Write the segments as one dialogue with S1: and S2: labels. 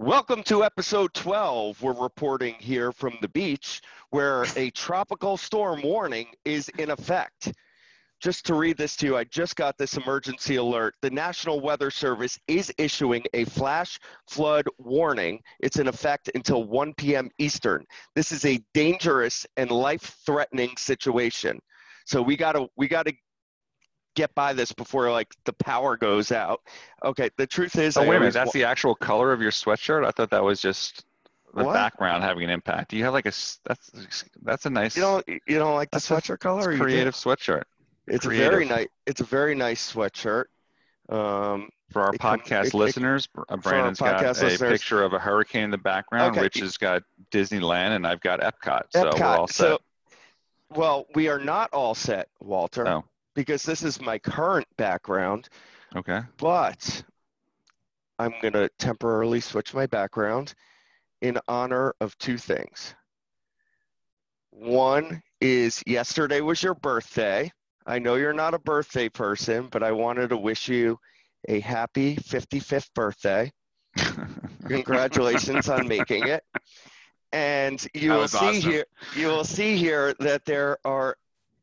S1: Welcome to episode 12. We're reporting here from the beach where a tropical storm warning is in effect. Just to read this to you, I just got this emergency alert. The National Weather Service is issuing a flash flood warning. It's in effect until 1 p.m. Eastern. This is a dangerous and life-threatening situation. So we got to we got to get by this before like the power goes out. Okay, the truth is.
S2: Oh
S1: I
S2: wait a minute, that's the actual color of your sweatshirt. I thought that was just the
S1: What?
S2: background having an impact. Do you have like a that's that's a nice
S1: You don't you don't like the
S2: That's a-
S1: sweatshirt color?
S2: it's
S1: or you
S2: creative sweatshirt
S1: It's a very nice. It's a very nice sweatshirt. Um,
S2: for our
S1: It
S2: podcast
S1: it- it-
S2: listeners. Br- uh, Brandon's got a
S1: listeners.
S2: picture of a hurricane in the background.
S1: Okay.
S2: Rich has got Disneyland, and I've got Epcot. So we're all set.
S1: So, well, we are not all set, Walter,
S2: Oh.
S1: Because this is my current background.
S2: okay.
S1: But I'm gonna temporarily switch my background in honor of two things. One is yesterday was your birthday. I know you're not a birthday person, but I wanted to wish you a happy 55th birthday. Congratulations on making it. And you will see
S3: awesome.
S1: here you will see here that there are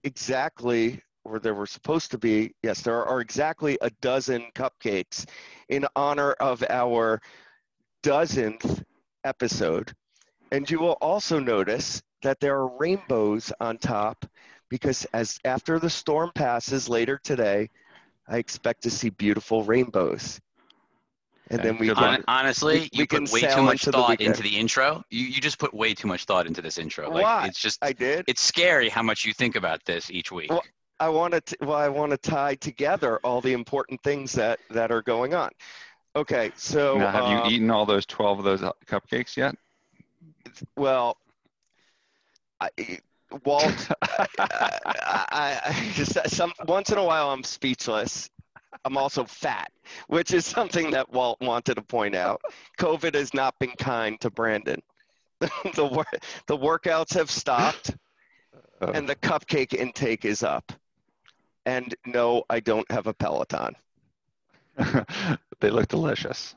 S1: exactly or there were supposed to be, yes, there are exactly a dozen cupcakes in honor of our dozenth episode. And you will also notice that there are rainbows on top because as after the storm passes later today, I expect to see beautiful rainbows. And
S2: Okay,
S1: then we
S2: good
S1: can,
S3: honestly,
S1: we-
S3: you
S1: we
S3: put
S1: can
S3: way too much
S1: into
S3: thought
S1: weekend.
S3: into the intro. You you just put way too much thought into this intro. Like
S1: Why?
S3: it's just
S1: I did.
S3: it's scary how much you think about this each week.
S1: Well, I want to well, I want to tie together all the important things that that are going on. Okay, so
S2: now, have
S1: um,
S2: you eaten all those twelve of those cupcakes yet?
S1: well, I, Walt, I, I, I just some once in a while I'm speechless. I'm also fat, which is something that Walt wanted to point out. COVID has not been kind to Brandon. the wor- the workouts have stopped,
S2: Uh,
S1: and the cupcake intake is up. And no, I don't have a Peloton.
S2: they look delicious.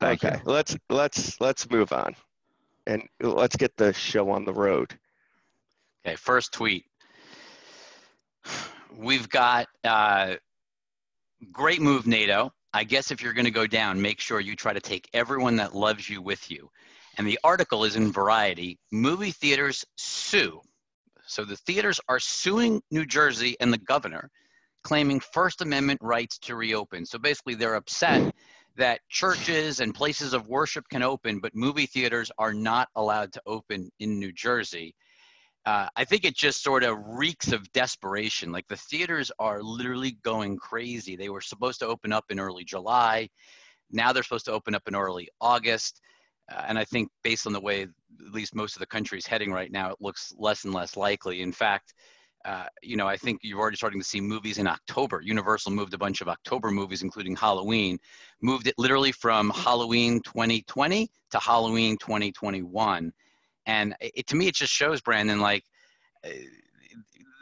S2: Thank
S1: okay, let's let's let's move on, and let's get the show on the road.
S3: Okay, first tweet. We've got uh, great move, NATO. I guess if you're going to go down, make sure you try to take everyone that loves you with you. And the article is in Variety. Movie theaters sue. So the theaters are suing New Jersey and the governor, claiming First Amendment rights to reopen. So basically, they're upset that churches and places of worship can open, but movie theaters are not allowed to open in New Jersey uh, I think it just sort of reeks of desperation. Like the theaters are literally going crazy. They were supposed to open up in early July. Now they're supposed to open up in early August. Uh, and I think based on the way at least most of the country is heading right now, it looks less and less likely. In fact, uh, you know, I think you're already starting to see movies in October. Universal moved a bunch of October movies, including Halloween, moved it literally from Halloween 2020 to Halloween 2021 and it, to me it just shows brandon like uh,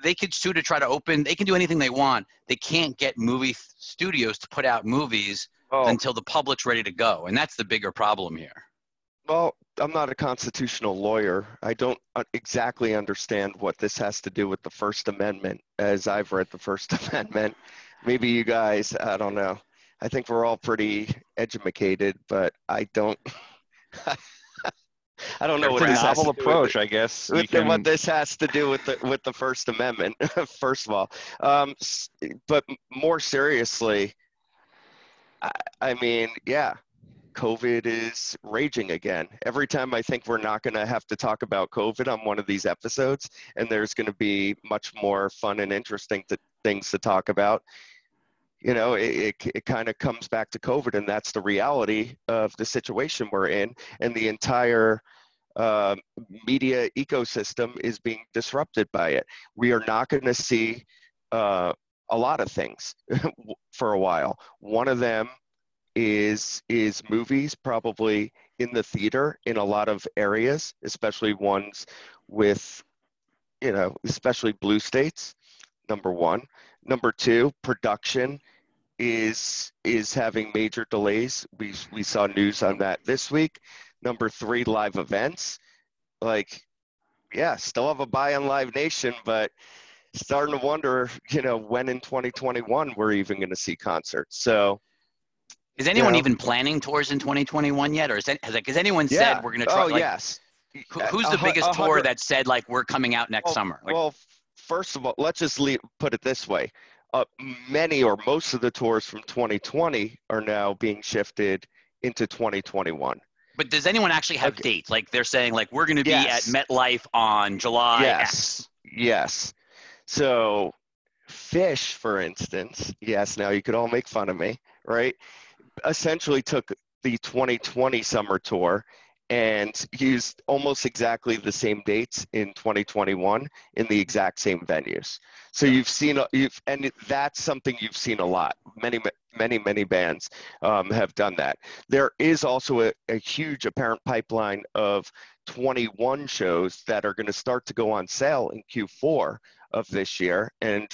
S3: they could sue to try to open they can do anything they want. They can't get movie studios to put out movies
S1: Oh,
S3: until the public's ready to go and that's the bigger problem here
S1: well, I'm not a constitutional lawyer. I don't uh, exactly understand what this has to do with the First Amendment, as I've read the First Amendment. Maybe you guys, I don't know. I think we're all pretty educated, but I don't. I don't know what this has
S2: novel
S1: to do with
S2: approach, I guess.
S1: with the,
S2: can,
S1: what this has to do with the with the First Amendment. first of all, um, but more seriously, I, I mean, yeah, COVID is raging again. Every time I think we're not going to have to talk about COVID on one of these episodes, and there's going to be much more fun and interesting to, things to talk about. You know, it, it, it kind of comes back to COVID, and that's the reality of the situation we're in, and the entire uh, media ecosystem is being disrupted by it. We are not going to see uh, a lot of things for a while. One of them is is movies, probably in the theater in a lot of areas, especially ones with, you know, especially blue states. Number one. Number two, production is is having major delays. We we saw news on that this week. Number three, live events. Like, yeah, still have a buy on Live Nation, but starting to wonder, you know, when in 2021 we're even going to see concerts. So,
S3: Is anyone
S1: know.
S3: even planning tours in 2021 yet, or is that, has, like, has anyone
S1: yeah.
S3: said we're going to try?
S1: Oh
S3: like,
S1: yes.
S3: who's the biggest tour that said like we're coming out next
S1: well,
S3: summer? Like,
S1: well, first of all, let's just leave, put it this way. Uh, many or most of the tours from 2020 are now being shifted into 2021.
S3: but does anyone actually have
S1: Okay.
S3: dates? Like they're saying like we're going to be
S1: Yes.
S3: at MetLife on July
S1: yes.
S3: X.
S1: Yes. So, Phish, for instance, yes, now you could all make fun of me, right? Essentially took the 2020 summer tour and used almost exactly the same dates in 2021 in the exact same venues. So you've seen, you've, and that's something you've seen a lot. Many, many, many bands um, have done that. There is also a, a huge apparent pipeline of 21 shows that are going to start to go on sale in Q4 of this year, and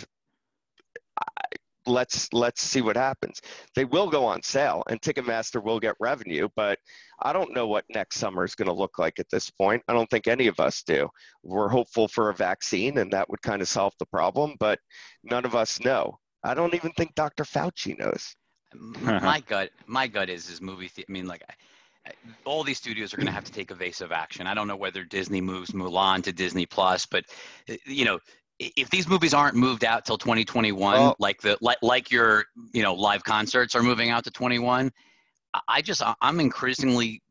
S1: I, let's let's see what happens. They will go on sale, and Ticketmaster will get revenue, but I don't know what next summer is going to look like at this point. I don't think any of us do. We're hopeful for a vaccine, and that would kind of solve the problem, but none of us know. I don't even think Dr. Fauci knows.
S3: My gut, my gut is is movie. The- I mean, like, I- I- all these studios are going to have to take evasive action. I don't know whether Disney moves Mulan to Disney Plus, but uh, you know, i- if these movies aren't moved out till 2021,
S1: Well-
S3: like the like like your you know live concerts are moving out to 21, I- just I'm increasingly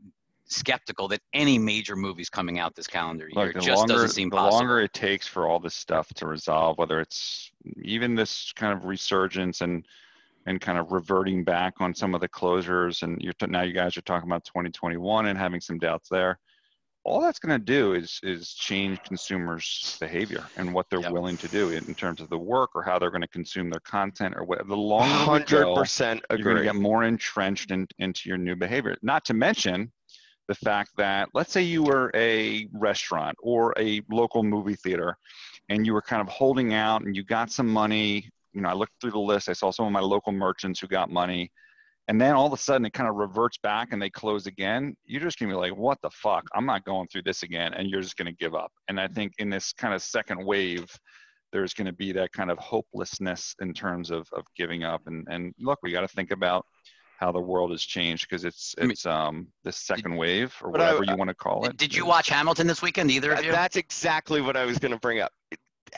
S3: skeptical that any major movies coming out this calendar year
S2: Look, the
S3: just
S2: longer,
S3: doesn't seem
S2: the
S3: possible.
S2: longer it takes for all this stuff to resolve, whether it's even this kind of resurgence and and kind of reverting back on some of the closures, and you're t- now you guys are talking about 2021 and having some doubts there. All that's going to do is is change consumers' behavior and what they're
S3: Yep.
S2: willing to do in, in terms of the work or how they're going to consume their content or whatever. The longer we
S1: Hundred
S2: go,
S1: percent
S2: you're going to get more entrenched in, into your new behavior. Not to mention the fact that, let's say you were a restaurant or a local movie theater and you were kind of holding out and you got some money. You know, I looked through the list, I saw some of my local merchants who got money. And then all of a sudden it kind of reverts back and they close again. You're just gonna be like, what the fuck? I'm not going through this again. And you're just gonna give up. And I think in this kind of second wave, there's going to be that kind of hopelessness in terms of, of giving up and, and look we got to think about how the world has changed because it's
S3: I mean-
S2: it's um the second wave or
S1: But I-
S2: whatever you want to call it
S3: Did you watch Hamilton this weekend? Either of you?
S1: That's exactly what I was going to bring up.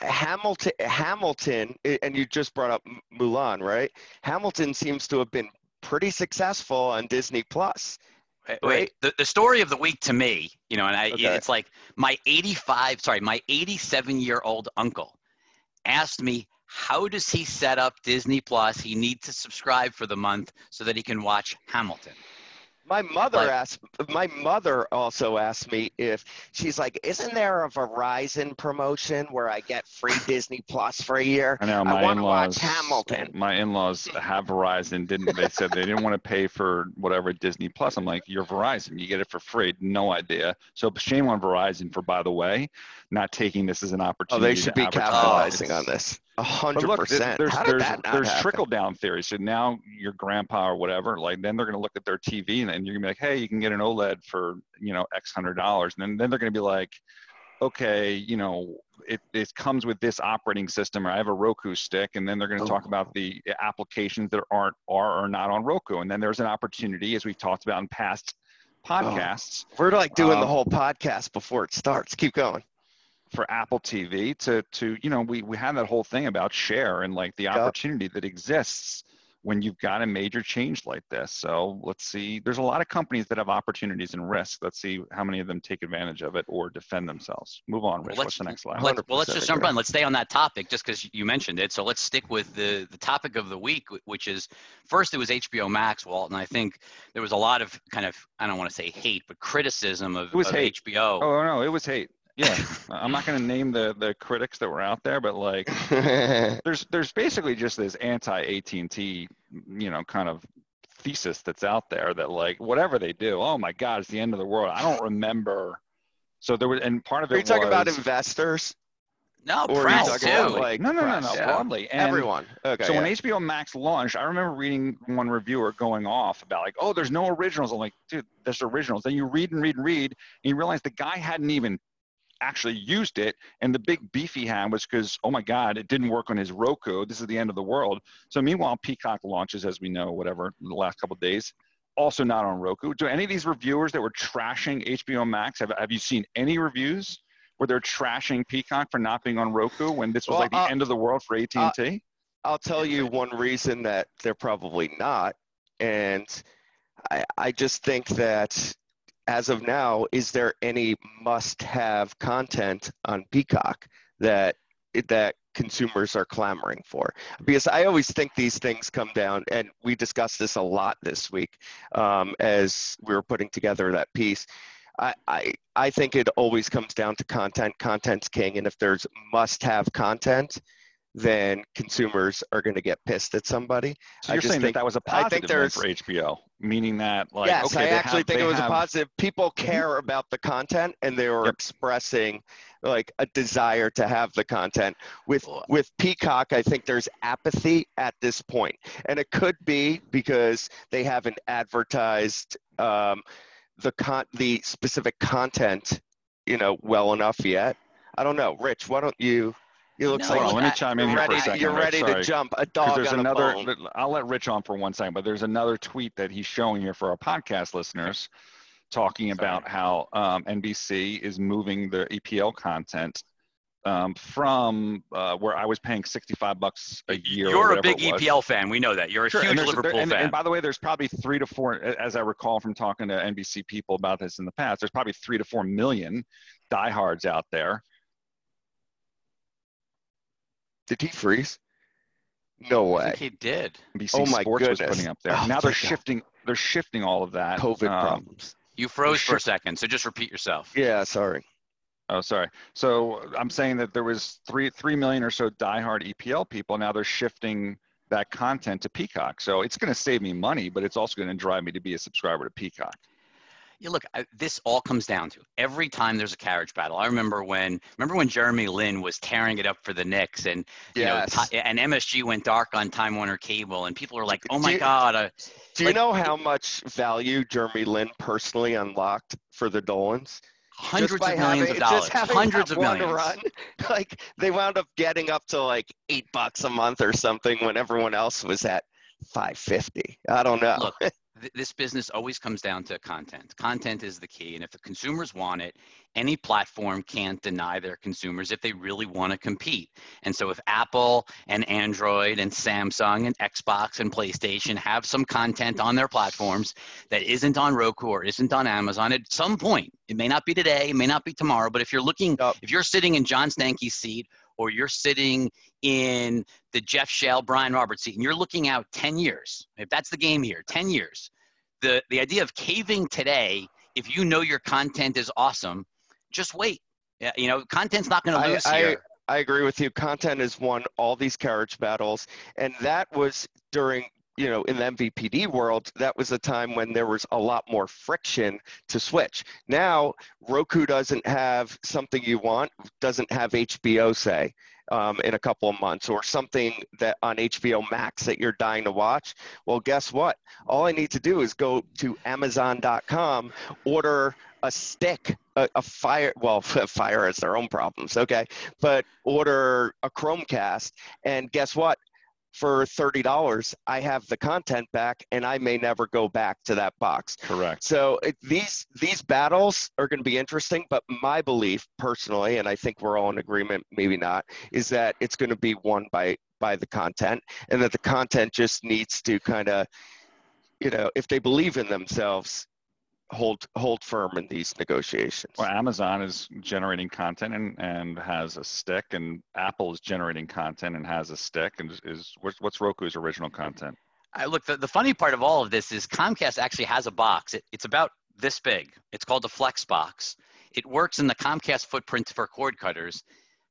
S1: Hamilton, Hamilton, and you just brought up Mulan, right? Hamilton seems to have been pretty successful on Disney Plus.
S3: Wait,
S1: right?
S3: wait. The, the story of the week to me, you know, and I,
S1: Okay.
S3: it's like my 85, sorry, my 87 year old uncle asked me, how does he set up Disney Plus? He needs to subscribe for the month so that he can watch Hamilton.
S1: My mother
S3: Like-
S1: asked. My mother also asked me if she's like, "Isn't there a Verizon promotion where I get free Disney Plus for a year?"
S2: I know my
S1: wanna watch
S2: in-laws.
S1: Hamilton.
S2: My in-laws have Verizon. Didn't they said they didn't want to pay for whatever Disney Plus? I'm like, you're Verizon. You get it for free. No idea. So shame on Verizon for, by the way, not taking this as an opportunity.
S1: Oh, they should
S2: to
S1: be capitalizing on this. A hundred percent.
S2: there's
S1: How did
S2: there's
S1: that not
S2: there's trickle down theory. So now your grandpa or whatever, like then they're gonna look at their TV and then you're gonna be like, hey, you can get an OLED for you know X hundred dollars, and then then they're gonna be like, okay, you know, it it comes with this operating system, or I have a Roku stick, and then they're gonna talk
S1: Oh.
S2: about the applications that aren't are or not on Roku, and then there's an opportunity, as we've talked about in past podcasts,
S1: We're like doing the
S2: Um,
S1: whole podcast before it starts. Keep going.
S2: For Apple TV to to you know we we have that whole thing about share and like the
S1: Yep.
S2: opportunity that exists when you've got a major change like this. So let's see. There's a lot of companies that have opportunities and risks. Let's see how many of them take advantage of it or defend themselves. Move on, Rich.
S3: let's-
S2: What's the next slide?
S3: Let's, well, let's just jump on. Let's stay on that topic just because you mentioned it. So let's stick with the, the topic of the week, which is first it was HBO Max, Walt, and I think there was a lot of kind of, I don't want to say hate, but criticism of,
S2: It was
S3: of
S2: hate.
S3: HBO.
S2: Oh no, it was hate. Yeah, I'm not going to name the the critics that were out there, but like there's there's basically just this anti AT&T, you know, kind of thesis that's out there that like whatever they do, oh my God, it's the end of the world. I don't remember. So there was, and part of it
S1: Are you talking about investors?
S3: No,
S1: Or are
S3: press too.
S1: about, like,
S2: no, no, no,
S1: press?
S2: no,
S1: Yeah.
S2: broadly. And
S1: Everyone. Okay.
S2: so
S1: yeah.
S2: when HBO Max launched, I remember reading one reviewer going off about like, oh, there's no originals. I'm like, dude, there's originals. Then you read and read and read, and you realize the guy hadn't even actually used it. And the big beef he had was because, oh my God, it didn't work on his Roku. This is the end of the world. So meanwhile, Peacock launches, as we know, whatever, the last couple of days. Also not on Roku. Do any of these reviewers that were trashing HBO Max have, have you seen any reviews where they're trashing Peacock for not being on Roku when this was
S1: Well,
S2: like the
S1: uh,
S2: end of the world for AT&T?
S1: I'll tell you one reason that they're probably not. And I, I just think that as of now, is there any must have content on Peacock that that consumers are clamoring for? Because I always think these things come down, and we discussed this a lot this week um, as we were putting together that piece. I, I, I think it always comes down to content. Content's king. And if there's must have content, then consumers are going to get pissed at somebody.
S2: So
S1: I
S2: you're
S1: just
S2: saying that
S1: think-
S2: that was a positive
S1: there's-
S2: for HBO, meaning that like
S1: yes,
S2: okay,
S1: I
S2: they
S1: actually
S2: have-
S1: think it was
S2: have-
S1: a positive. People care about the content and they were
S2: Yep.
S1: expressing like a desire to have the content. With with Peacock, I think there's apathy at this. And it could be because they haven't advertised um, the con the specific content, you know, well enough yet. I don't know. Rich, why don't you you look
S3: No,
S2: Hold
S1: like
S2: on, let me chime in
S1: you're
S2: here
S1: ready,
S2: for a second.
S1: you're ready
S2: sorry.
S1: to jump a
S2: 'Cause
S1: dog
S2: there's
S1: on
S2: another.
S1: a bone.
S2: I'll let Rich on for one second, but there's another tweet that he's showing here for our podcast listeners, talking about how um, NBC is moving the EPL content um, from uh, where I was paying 65 bucks a year.
S3: You're a big. EPL fan. We know that. You're a
S2: Sure, and
S3: huge Liverpool
S2: there- and,
S3: fan.
S2: and by the way, there's probably three to four, as I recall from talking to NBC people about this in the past, there's probably three to four million diehards out there.
S1: Did he freeze? No
S3: I
S1: way.
S3: think he did.
S2: NBC
S1: Oh my
S2: Sports was putting up there.
S1: Oh,
S2: now they're
S1: God.
S2: shifting. They're shifting all of that.
S1: COVID
S2: um,
S1: problems.
S3: You froze for a second, so just repeat yourself.
S1: Yeah, sorry.
S2: Oh, sorry. So I'm saying that there was three three million or so diehard EPL people. Now they're shifting that content to Peacock. So it's going to save me money, but it's also going to drive me to be a subscriber to Peacock.
S3: Yeah, look, I, this all comes down to every time there's a carriage battle. I remember when remember when Jeremy Lin was tearing it up for the Knicks, and you know, and MSG went dark on Time Warner Cable, and people were like, "Oh
S1: Do
S3: my
S1: you-
S3: God!" Uh,
S1: Do you
S3: Like-
S1: know how much value Jeremy Lin personally unlocked for the Dolans?
S3: hundreds of millions
S1: having,
S3: of dollars, hundreds of millions.
S1: Run, like they wound up getting up to like eight bucks a month or something when everyone else was at five fifty. I don't know.
S3: Look, th- this business always comes down to content. Content is the key, and if the consumers want it, any platform can't deny their consumers if they really want to compete. And so, if Apple and Android and Samsung and Xbox and PlayStation have some content on their platforms that isn't on Roku or isn't on Amazon at some point, it may not be today, it may not be tomorrow, but if you're looking, if you're sitting in John Stankey's seat or you're sitting in the Jeff Shell, Brian Roberts seat, and you're looking out 10 years, if that's the game here, 10 years, the, the idea of caving today, if you know your content is awesome, just wait. Yeah, you know, content's not going to
S1: I-
S3: lose
S1: I-
S3: here.
S1: I agree with you. Content has won all these carriage battles, and that was during you know in the MVPD world. That was a time when there was a lot more friction to switch. Now Roku doesn't have something you want, doesn't have HBO say um, in a couple of months, or something that on HBO Max that you're dying to watch. Well, guess what? All I need to do is go to Amazon.com, order a stick, a, a fire. Well, fire has their own problems. Okay, but order a Chromecast, and guess what? For thirty dollars, I have the content back, and I may never go back to that box.
S2: Correct.
S1: So it, these these battles are going to be interesting, but my belief personally, and I think we're all in agreement, maybe not, is that it's going to be won by by the content, and that the content just needs to kind of, you know, if they believe in themselves, hold hold firm in these negotiations.
S2: Well, Amazon is generating content and, and has a stick, and Apple is generating content and has a stick. And is, is what's, what's Roku's original content?
S3: I look, the, the funny part of all of this is Comcast actually has a box. It, it's about this big. It's called the Flex Box. It works in the Comcast footprint for cord cutters.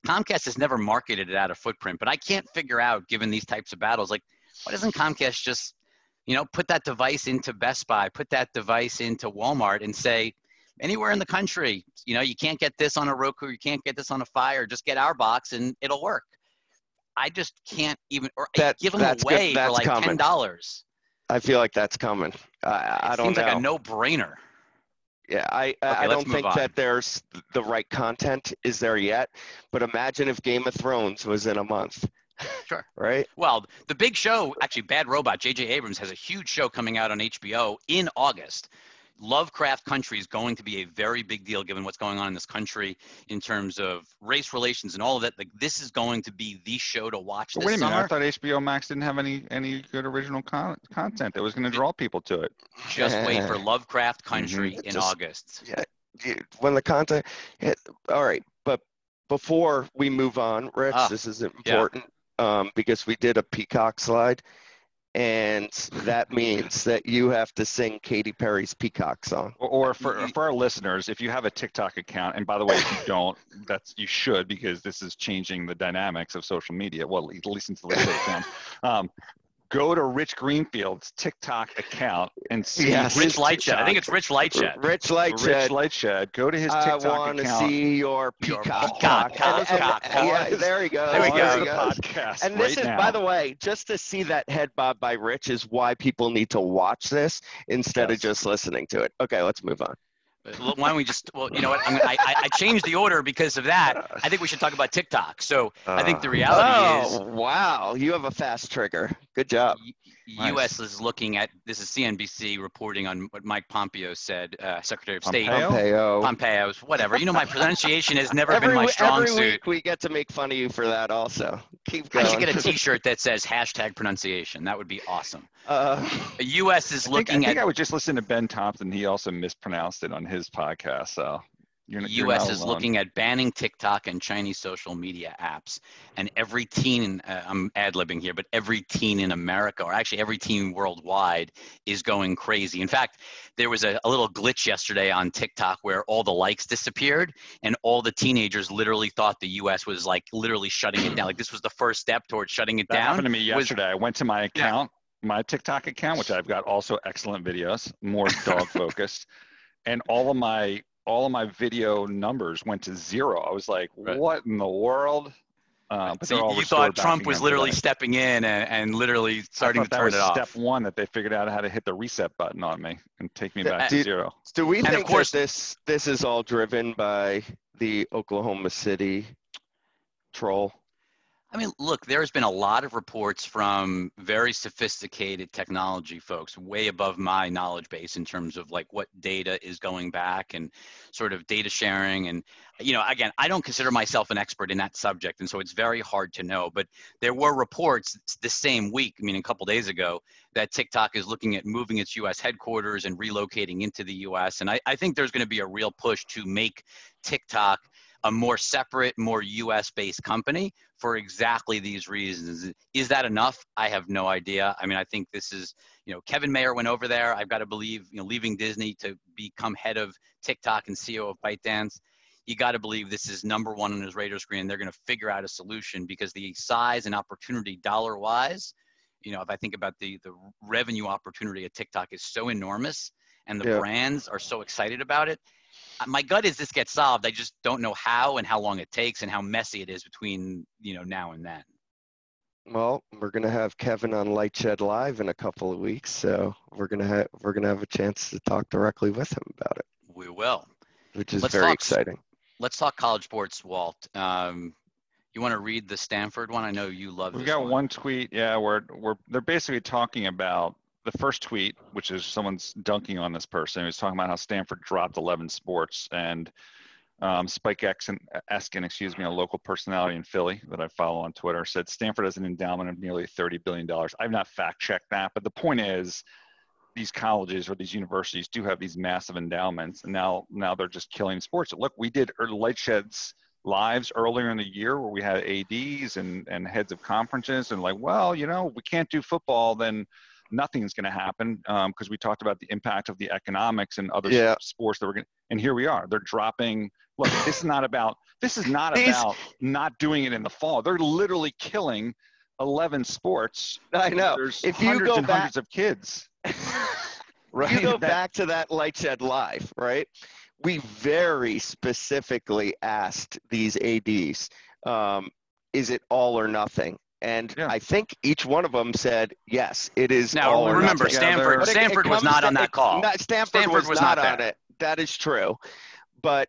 S3: Comcast has never marketed it out of footprint, but I can't figure out, given these types of battles, like why doesn't Comcast just, you know, put that device into Best Buy, put that device into Walmart, and say, anywhere in the country. You know, you can't get this on a Roku, you can't get this on a Fire. Just get our box and it'll work. I just can't even or
S1: That-
S3: give them away for like
S1: coming.
S3: ten dollars.
S1: I feel like that's coming. I, I don't
S3: Seems
S1: know.
S3: like a no-brainer.
S1: Yeah, I I
S3: Okay,
S1: I don't think
S3: on.
S1: that there's the right content is there yet. But imagine if Game of Thrones was in a month.
S3: Sure.
S1: Right?
S3: Well, the big show, actually, Bad Robot, J.J. Abrams has a huge show coming out on HBO in August. Lovecraft Country is going to be a very big deal given what's going on in this country in terms of race relations and all of that. Like, this is going to be the show to watch this
S2: wait a minute,
S3: summer.
S2: I thought HBO Max didn't have any any good original con- content that was going to draw people to it.
S3: Just wait for Lovecraft Country in
S1: Just-
S3: August.
S1: Yeah, When the content hit, all right, but before we move on, Rich,
S3: Ah,
S1: this is important um, because we did a peacock slide, and that means that you have to sing Katy Perry's Peacock song.
S2: Or, or for
S3: You-
S2: for our listeners, if you have a TikTok account, and by the way, if you don't, that's you should because this is changing the dynamics of social media. Well, at least until the day. Um, go to Rich Greenfield's TikTok account and see
S1: Yes.
S3: Rich LightShed. I think it's Rich LightShed.
S1: Rich LightShed.
S2: Rich
S1: LightShed.
S2: Go to his TikTok account.
S1: I want to see your
S3: Your
S1: peacock.
S3: peacock,
S1: And- and-
S3: cock,
S1: and- yeah, there we go.
S3: There we go.
S2: the
S1: he goes.
S2: podcast
S1: And this
S2: right
S1: is,
S2: now.
S1: by the way, just to see that head bob by Rich is why people need to watch this instead
S2: Yes.
S1: of just listening to it. Okay, let's move on.
S3: Why don't we just, well, you know what? I'm, I, I, I changed the order because of that. I think we should talk about TikTok. So I think the uh, reality oh, is
S1: oh, wow, you have a fast trigger. Good job.
S3: U-
S2: Nice.
S3: U.S. is looking at this is CNBC reporting on what Mike Pompeo said, uh, Secretary of State
S2: Pompeo?
S1: Pompeo.
S3: Whatever. You know, my pronunciation has never
S1: Every,
S3: been my
S1: we-
S3: strong
S1: every
S3: suit.
S1: week we get to make fun of you for that also. Keep going.
S3: I should get a T-shirt that says hashtag pronunciation. That would be awesome.
S1: uh,
S3: The U.S. is
S2: I think, I think
S3: at
S2: I would just listen to Ben Thompson. He also mispronounced it on his podcast. So you're,
S3: the
S2: you're
S3: U.S. is looking at banning TikTok and Chinese social media apps, and every teen, uh, I'm ad libbing here, but every teen in America, or actually every teen worldwide, is going crazy. In fact, there was a, a little glitch yesterday on TikTok where all the likes disappeared, and all the teenagers literally thought the U.S. was like literally shutting it down. Like this was the first step towards shutting it
S2: That
S3: down.
S2: happened to me
S3: was-
S2: yesterday. I went to my account, my TikTok account, which I've got also excellent videos, more dog focused, and all of my all of my video numbers went to zero. I was like,
S3: Right.
S2: "What in the world?" Uh, but
S3: So
S2: they're
S3: you thought Trump was literally
S2: today.
S3: stepping in and, and literally starting
S2: thought
S3: to
S2: that
S3: turn
S2: was
S3: it off.
S2: step one that they figured out how to hit the reset button on me and take me
S1: Yeah,
S2: back to zero.
S1: do we
S3: And of course-
S1: that this this is all driven by the Oklahoma City troll?
S3: I mean, look, there's been a lot of reports from very sophisticated technology folks, way above my knowledge base in terms of like what data is going back and sort of data sharing. And, you know, again, I don't consider myself an expert in that subject. And so it's very hard to know. But there were reports the same week, I mean, a couple days ago, that TikTok is looking at moving its US headquarters and relocating into the US. And I, I think there's going to be a real push to make TikTok a more separate, more US based company for exactly these reasons. Is that enough? I have no idea. I mean, I think this is, you know, Kevin Mayer went over there. I've got to believe, you know, leaving Disney to become head of TikTok and CEO of ByteDance. You got to believe this is number one on his radar screen. They're going to figure out a solution because the size and opportunity dollar wise, you know, if I think about the the revenue opportunity at TikTok is so enormous and the
S1: Yeah.
S3: brands are so excited about it. My gut is this gets solved. I just don't know how and how long it takes and how messy it is between, you know, now and then.
S1: Well, we're gonna have Kevin on LightShed Live in a couple of weeks, so we're gonna have we're gonna have a chance to talk directly with him about it,
S3: We will.
S1: which is
S3: Let's
S1: very
S3: talk-
S1: exciting.
S3: Let's talk college sports, Walt. Um, you want to read the Stanford one? I know you love it.
S2: We've
S3: this
S2: got
S3: one.
S2: one tweet. Yeah, where we're they're basically talking about the first tweet, which is someone's dunking on this person. He's talking about how Stanford dropped 11 sports and um, Spike Exen, Eskin, excuse me, a local personality in Philly that I follow on Twitter, said Stanford has an endowment of nearly 30 billion dollars. I've not fact checked that, but the point is, these colleges or these universities do have these massive endowments, and now now they're just killing sports. Look, we did er, LightShed's lives earlier in the year where we had ads and and heads of conferences and like well you know we can't do football then nothing's going to happen because we talked about the impact of the economics and other
S1: Yeah.
S2: sports that we're going and here we are they're dropping look this is not about this is not
S1: These-
S2: about not doing it in the fall they're literally killing 11 sports
S1: I know.
S2: there's
S1: If you go back-
S2: hundreds of kids
S1: right? You go that, back to that LightShed Live, right? We very specifically asked these ADs, um, is it all or nothing? And yeah. I think each one of them said, yes, it is.
S3: Now, remember, Stanford, Stanford was not on that call.
S1: Not, Stanford, Stanford, was, was not, not on it. That is true. But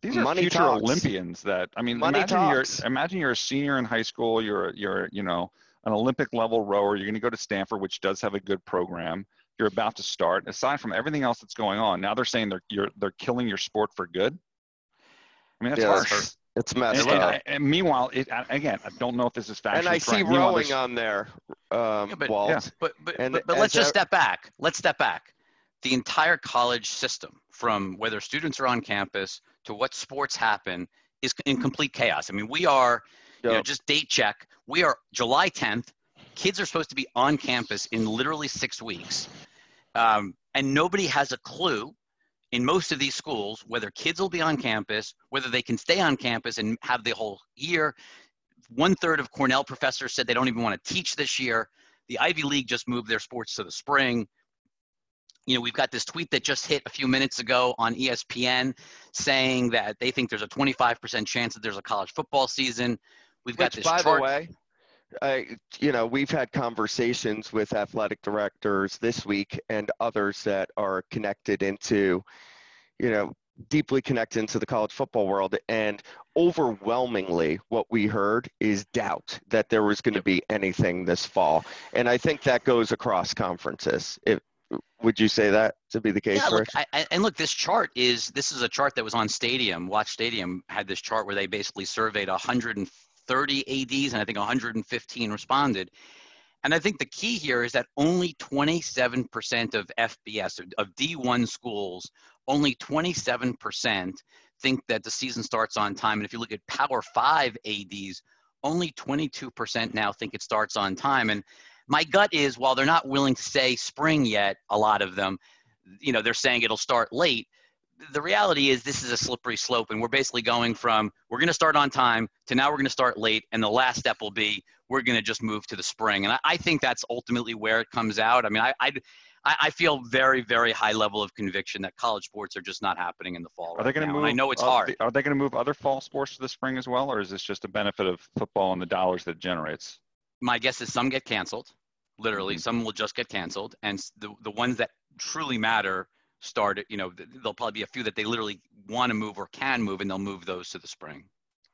S2: these are money future talks. Olympians that I mean, money imagine talks. you're imagine you're a senior in high school, you're you're you know an Olympic level rower, you're going to go to Stanford, which does have a good program. You're about to start. Aside from everything else that's going on, now they're saying they're you're they're killing your sport for good. I mean, that's yeah, harsh.
S1: It's messed
S2: and,
S1: up.
S2: And, and, meanwhile, it, again, I don't know if this is factually
S1: And I see rowing on there, um,
S3: yeah, but,
S1: Walt.
S3: Yeah. But but, and, but, but let's just step back. Let's step back. The entire college system, from whether students are on campus to what sports happen, is in complete chaos. I mean, we are, yep. you know, just date check. We are July 10th. Kids are supposed to be on campus in literally six weeks, um, and nobody has a clue in most of these schools, whether kids will be on campus, whether they can stay on campus and have the whole year. One third of Cornell professors said they don't even want to teach this year. The Ivy League just moved their sports to the spring. You know, we've got this tweet that just hit a few minutes ago on ESPN saying that they think there's a 25% chance that there's a college football season. We've got this
S1: by
S3: chart.
S1: the way, I, you know, we've had conversations with athletic directors this week and others that are connected into, you know, deeply connected into the college football world. And overwhelmingly, what we heard is doubt that there was going to be anything this fall. And I think that goes across conferences. If, would you say that to be the case?
S3: Yeah, look, I, and look, this chart is this is a chart that was on Stadium. Watch Stadium had this chart where they basically surveyed 150 30 ADs, and I think 115 responded. And I think the key here is that only 27% of FBS, of D1 schools, only 27% think that the season starts on time. And if you look at Power 5 ADs, only 22% now think it starts on time. And my gut is while they're not willing to say spring yet, a lot of them, you know, they're saying it'll start late the reality is this is a slippery slope and we're basically going from we're going to start on time to now we're going to start late and the last step will be we're going to just move to the spring. And I, I, think that's ultimately where it comes out. I mean I, I, I feel very very high level of conviction that college sports are just not happening in the fall
S2: are right they going
S3: to
S2: move
S3: i know it's hard.
S2: are they going to move other fall sports to the spring as well or is this just a benefit of football and the dollars that it generates?
S3: My guess is some get canceled literally. Mm-hmm. some will just get canceled and the, the ones that truly matter started, you know, there'll probably be a few that they literally want to move or can move, and they'll move those to the spring.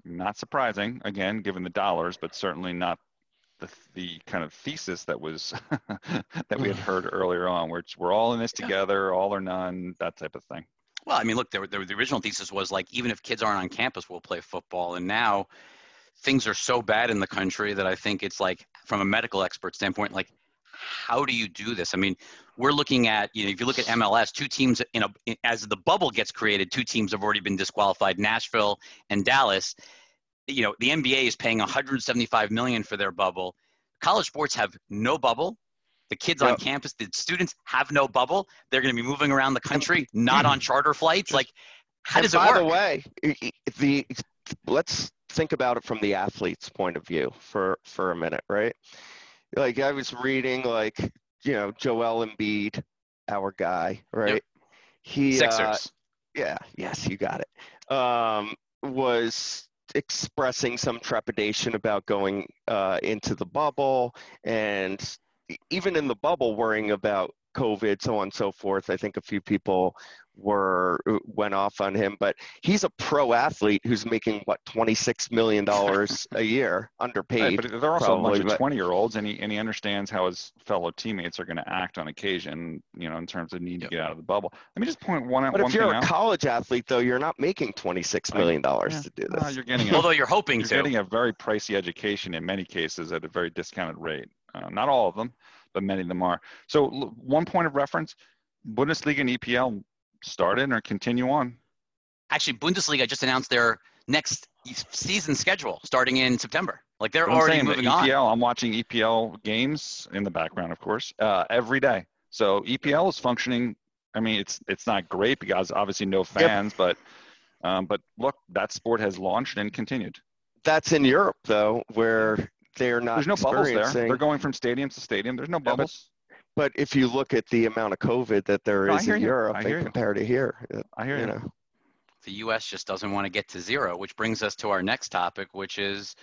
S2: Not surprising, again, given the dollars, but certainly not the, the kind of thesis that was that we had heard earlier on, where we're all in this together, all or none, that type of thing.
S3: Well, I mean, look, the, the original thesis was like, even if kids aren't on campus, we'll play football. And now things are so bad in the country that I think it's like, from a medical expert standpoint, like, how do you do this? I mean, we're looking at, you know, if you look at MLS, two teams in a, as the bubble gets created, two teams have already been disqualified, Nashville and Dallas. You know, the NBA is paying 175 million for their bubble. College sports have no bubble. The kids yep. on campus, the students have no bubble. They're going to be moving around the country, not on charter flights. Like, how does it
S1: work? By the way, the let's think about it from the athlete's point of view for for a minute, right? Like I was reading like you know Joel Embiid, our guy, right? Yep.
S3: He uh, Sixers. Uh,
S1: yeah, yes, you got it. Um, was expressing some trepidation about going uh, into the bubble and even in the bubble worrying about COVID, so on and so forth. I think a few people were uh, went off on him, but he's a pro athlete who's making what twenty six million dollars a year, underpaid.
S2: Right, but they're also probably, a bunch of twenty year olds, and he and he understands how his fellow teammates are going to act on occasion. You know, in terms of need yep. to get out of the bubble. Let me just point one out.
S1: But
S2: one
S1: if you're
S2: a
S1: out. college athlete, though, you're not making twenty six million dollars yeah. to do this.
S2: you're getting, a,
S3: although you're hoping
S2: you're
S3: to.
S2: getting a very pricey education in many cases at a very discounted rate. Uh, not all of them, but many of them are. So one point of reference: Bundesliga and EPL start in or continue on?
S3: Actually, Bundesliga just announced their next season schedule starting in September. Like they're
S2: I'm
S3: already moving
S2: EPL,
S3: on.
S2: I'm watching EPL games in the background, of course, uh, every day. So EPL is functioning. I mean, it's it's not great because obviously no fans, yep. but um, but look, that sport has launched and continued.
S1: That's in Europe though, where they're not.
S2: There's no bubbles there. They're going from stadium to stadium. There's no bubbles.
S1: but if you look at the amount of COVID that there
S2: No,
S1: is in
S2: you.
S1: Europe
S2: I
S1: and
S2: hear you.
S1: compared to here, uh,
S2: I hear
S1: you
S2: you.
S1: know,
S3: the US just doesn't want to get to zero, which brings us to our next topic, which is,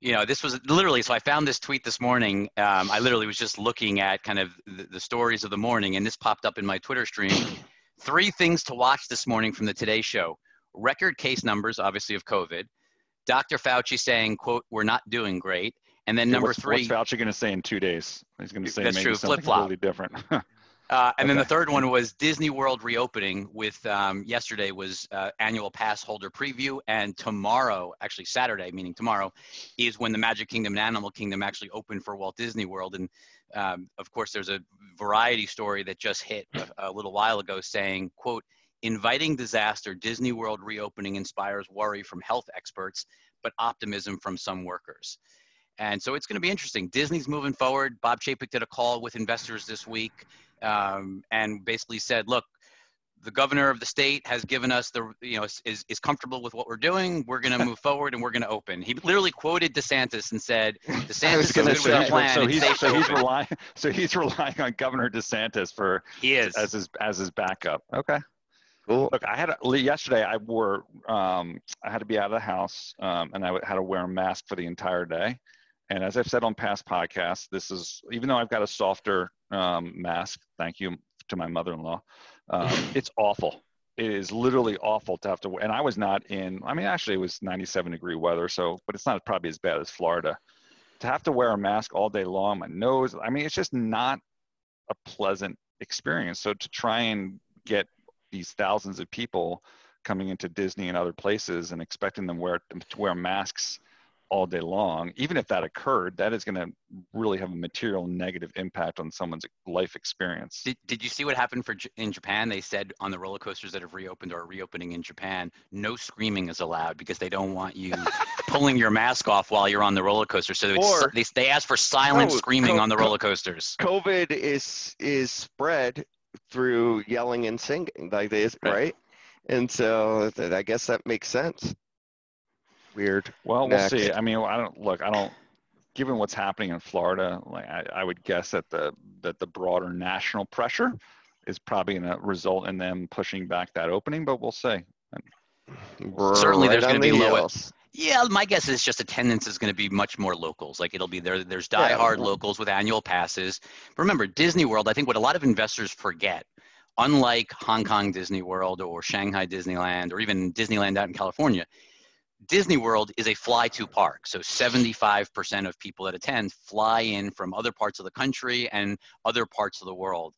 S3: you know, this was literally, so I found this tweet this morning. Um, I literally was just looking at kind of the, the stories of the morning, and this popped up in my Twitter stream. Three things to watch this morning from the Today Show record case numbers, obviously, of COVID. Dr. Fauci saying, quote, we're not doing great. And then
S2: Yeah,
S3: number
S2: what's,
S3: three,
S2: What's Fauci going to say in two days? He's going to say
S3: That's
S2: maybe
S3: true,
S2: something
S3: flip-flop.
S2: completely different.
S3: Uh, and then the third one was Disney World reopening. With um, yesterday was uh, annual pass holder preview, and tomorrow, actually Saturday, meaning tomorrow, is when the Magic Kingdom and Animal Kingdom actually open for Walt Disney World. And um, of course, there's a Variety story that just hit a, a little while ago saying, "quote Inviting disaster, Disney World reopening inspires worry from health experts, but optimism from some workers." And so it's going to be interesting. Disney's moving forward. Bob Chapek did a call with investors this week um, and basically said, look, the governor of the state has given us the, you know, is, is comfortable with what we're doing. We're going to move forward and we're going to open. He literally quoted DeSantis and said, DeSantis is
S1: gonna
S3: good with the plan.
S2: so he's so he's
S3: open."
S2: relying so he's relying on Governor DeSantis for
S3: he is.
S2: as his as his backup. Okay. Look, I had a, yesterday. I wore. Um, I had to be out of the house, um, and I had to wear a mask for the entire day. And as I've said on past podcasts, this is even though I've got a softer um, mask. Thank you to my mother-in-law. Um, it's awful. It is literally awful to have to. And I was not in. I mean, actually, it was 97 degree weather. So, but it's not probably as bad as Florida. To have to wear a mask all day long, my nose. I mean, it's just not a pleasant experience. So to try and get these thousands of people coming into Disney and other places and expecting them wear to wear masks all day long, even if that occurred, that is going to really have a material negative impact on someone's life experience.
S3: Did, did you see what happened for J- in Japan? They said on the roller coasters that have reopened or are reopening in Japan, no screaming is allowed because they don't want you pulling your mask off while you're on the roller coaster. So it's,
S1: Or-
S3: they, they ask for silent
S1: No,
S3: screaming
S1: co-
S3: on the roller coasters.
S1: COVID is is spread through yelling and singing, like this,
S3: Right.
S1: right? And so th- I guess that makes sense. Weird.
S2: Well, we'll see. I mean, I don't look. I don't. Given what's happening in Florida, like I, I would guess that the that the broader national pressure is probably going to result in them pushing back that opening. But we'll see.
S3: Certainly there's gonna
S1: on
S3: be
S1: the
S3: low-
S1: heels.
S3: Yeah, my guess is just attendance is going to be much more locals. Like it'll be there. There's
S1: Yeah.
S3: diehard locals with annual passes. But Remember, Disney World. I think what a lot of investors forget, unlike Hong Kong Disney World or Shanghai Disneyland or even Disneyland out in California, Disney World is a fly-to park. So 75% of people that attend fly in from other parts of the country and other parts of the world.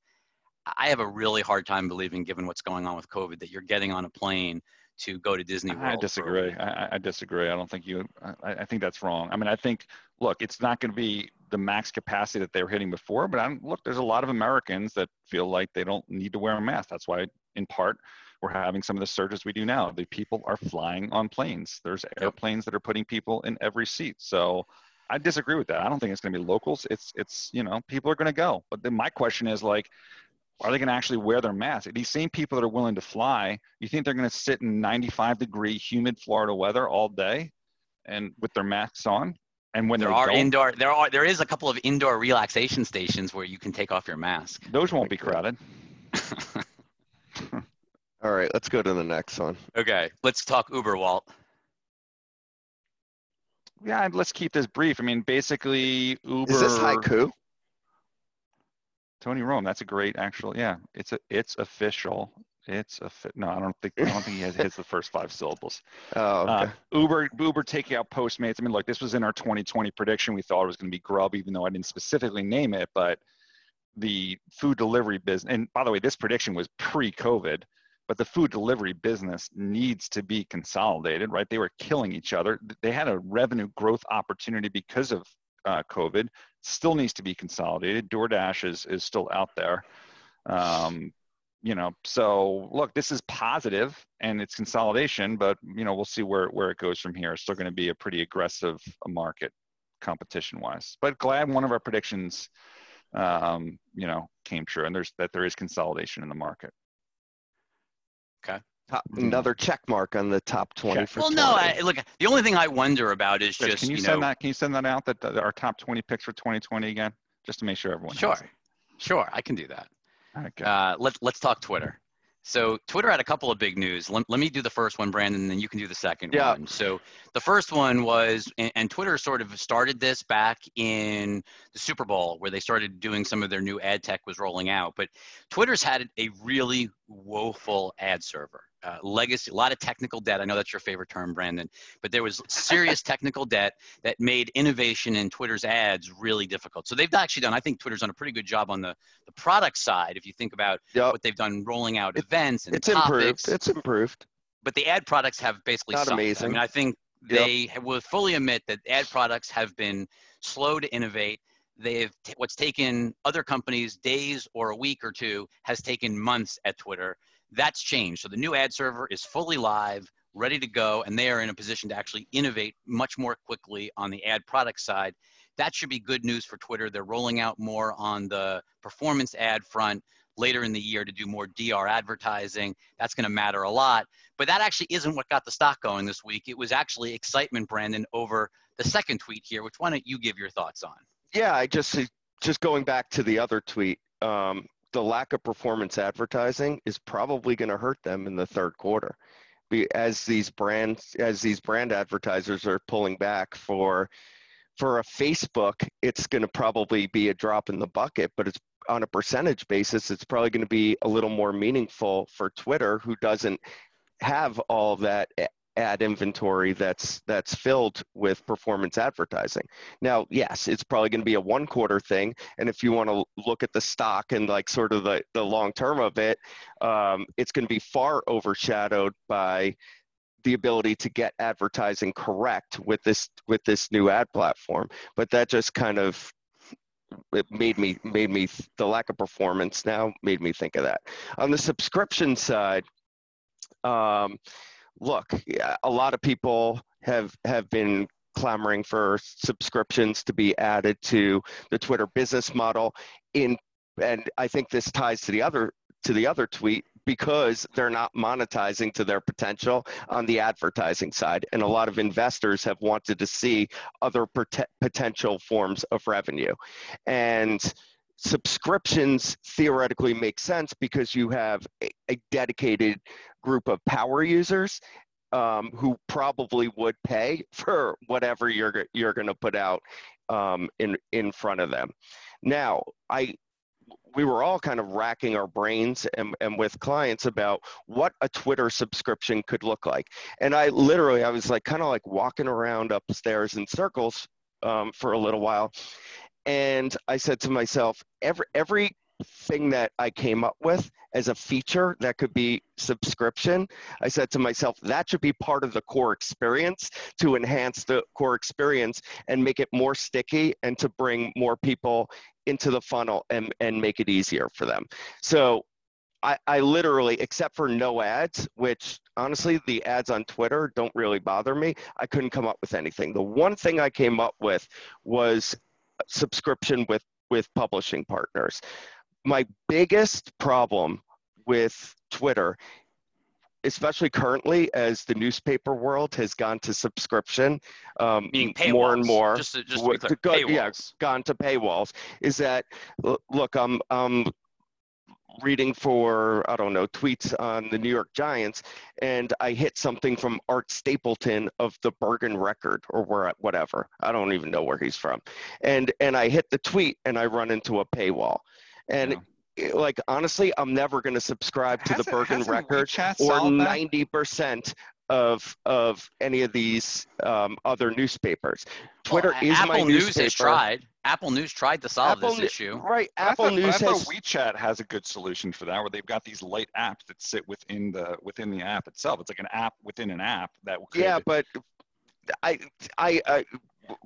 S3: I have a really hard time believing, given what's going on with COVID, that you're getting on a plane to go to Disney World.
S2: I disagree. I- I disagree. I don't think you. I, I think that's wrong. I mean, I think look, it's not going to be the max capacity that they were hitting before. But I'm, look, there's a lot of Americans that feel like they don't need to wear a mask. That's why, in part, we're having some of the surges we do now. The people are flying on planes. There's airplanes that are putting people in every seat. So. I disagree with that. I don't think it's going to be locals. It's it's you know people are going to go. But then my question is like, are they going to actually wear their mask? These same people that are willing to fly, you think they're going to sit in 95 degree humid Florida weather all day and with their masks on? And when
S3: there
S2: they
S3: are
S2: don't,
S3: indoor there are there is a couple of indoor relaxation stations where you can take off your mask
S2: those won't be crowded.
S1: All right, let's go to the next one.
S3: okay let's talk uber walt
S2: Yeah, let's keep this brief. I mean, basically, Uber.
S1: Is this haiku?
S2: Tony Rome. That's a great actual. Yeah, it's a it's official. It's a fi- no. I don't think I don't think he has hits the first five syllables.
S1: Oh, okay.
S2: Uh, Uber Uber taking out Postmates. I mean, look, this was in our 2020 prediction. We thought it was going to be Grub, even though I didn't specifically name it. But the food delivery business, and by the way, this prediction was pre-COVID. But the food delivery business needs to be consolidated, right? They were killing each other. They had a revenue growth opportunity because of uh, COVID. Still needs to be consolidated. DoorDash is is still out there. Um, you know, so look, this is positive and it's consolidation, but you know, we'll see where where it goes from here. It's still going to be a pretty aggressive uh, market competition wise. But glad one of our predictions um, you know, came true and there's that there is consolidation in the market.
S1: Top,
S2: Mhm.
S1: another check mark on the top 20
S2: Check.
S1: for
S3: well
S1: 20.
S3: no I, look the only thing i wonder about is
S2: Chris,
S3: just
S2: can you,
S3: you
S2: send
S3: know
S2: that can you send that out that, that our top 20 picks for 2020 again? Just to make sure everyone
S3: sure
S2: has.
S3: Sure, I can do that.
S2: Okay.
S3: Uh, let's let's talk Twitter. So Twitter had a couple of big news. Let, let me do the first one, Brandon, and then you can do the second
S1: Yeah.
S3: one. So the first one was, and, and Twitter sort of started this back in the Super Bowl, where they started doing some of their new ad tech was rolling out. But Twitter's had a really woeful ad server, uh, legacy, a lot of technical debt. I know that's your favorite term, Brandon, but there was serious technical debt that made innovation in Twitter's ads really difficult. So they've actually done, I think Twitter's done a pretty good job on the, the product side. If you think about
S1: Yep.
S3: what they've done rolling out
S1: It-
S3: events and
S1: It's
S3: topics,
S1: improved. It's improved.
S3: but the ad products have basically
S1: Not
S3: sunk. I mean, I think
S1: Yep.
S3: they will fully admit that ad products have been slow to innovate. They've t- what's taken other companies days or a week or two has taken months at Twitter. That's changed. So the new ad server is fully live, ready to go, and they are in a position to actually innovate much more quickly on the ad product side. That should be good news for Twitter. They're rolling out more on the performance ad front later in the year to do more DR advertising. That's going to matter a lot. But that actually isn't what got the stock going this week. It was actually excitement, Brandon, over the second tweet here, which why don't you give your thoughts on?
S1: Yeah, I just just going back to the other tweet. Um, the lack of performance advertising is probably going to hurt them in the third quarter, as these brands as these brand advertisers are pulling back for for a Facebook. It's going to probably be a drop in the bucket, but it's on a percentage basis. It's probably going to be a little more meaningful for Twitter, who doesn't have all that ad inventory that's that's filled with performance advertising. Now, yes, it's probably going to be a one quarter thing. And if you want to look at the stock and like sort of the, the long term of it, um, it's going to be far overshadowed by the ability to get advertising correct with this with this new ad platform. But that just kind of it made me made me the lack of performance now made me think of that. On the subscription side, um, look, a lot of people have have been clamoring for subscriptions to be added to the Twitter business model. In and I think this ties to the other to the other tweet because they're not monetizing to their potential on the advertising side. And a lot of investors have wanted to see other pot- potential forms of revenue. And subscriptions theoretically make sense because you have a, a dedicated group of power users um, who probably would pay for whatever you're you're going to put out um, in in front of them. Now, I we were all kind of racking our brains and, and with clients about what a Twitter subscription could look like. And I literally I was like kind of like walking around upstairs in circles um, for a little while, and I said to myself, every every thing that I came up with as a feature that could be subscription, I said to myself, that should be part of the core experience to enhance the core experience and make it more sticky and to bring more people into the funnel and, and make it easier for them. So I, I literally, except for no ads, which honestly, the ads on Twitter don't really bother me, I couldn't come up with anything. The one thing I came up with was subscription with, with publishing partners my biggest problem with Twitter, especially currently as the newspaper world has gone to subscription, um,
S3: Meaning paywalls.
S1: more and more,
S3: Just to, just to clear,
S1: to go- yeah, gone to paywalls, is that look, I'm I'm reading for I don't know tweets on the New York Giants, and I hit something from Art Stapleton of the Bergen Record or where whatever. I don't even know where he's from, and and I hit the tweet and I run into a paywall, and.
S2: Yeah.
S1: Like honestly, I'm never going to subscribe to the
S2: Hasn't-
S1: Bergen Record or ninety percent of of any of these um, other newspapers. Twitter
S3: Well,
S1: is
S3: Apple
S1: my
S3: News
S1: newspaper.
S3: has tried. Apple News tried to solve
S1: Apple
S3: this issue.
S1: Right, Apple
S2: thought,
S1: News has
S2: WeChat has a good solution for that, where they've got these light apps that sit within the within the app itself. It's like an app within an app that could,
S1: yeah, but I I. I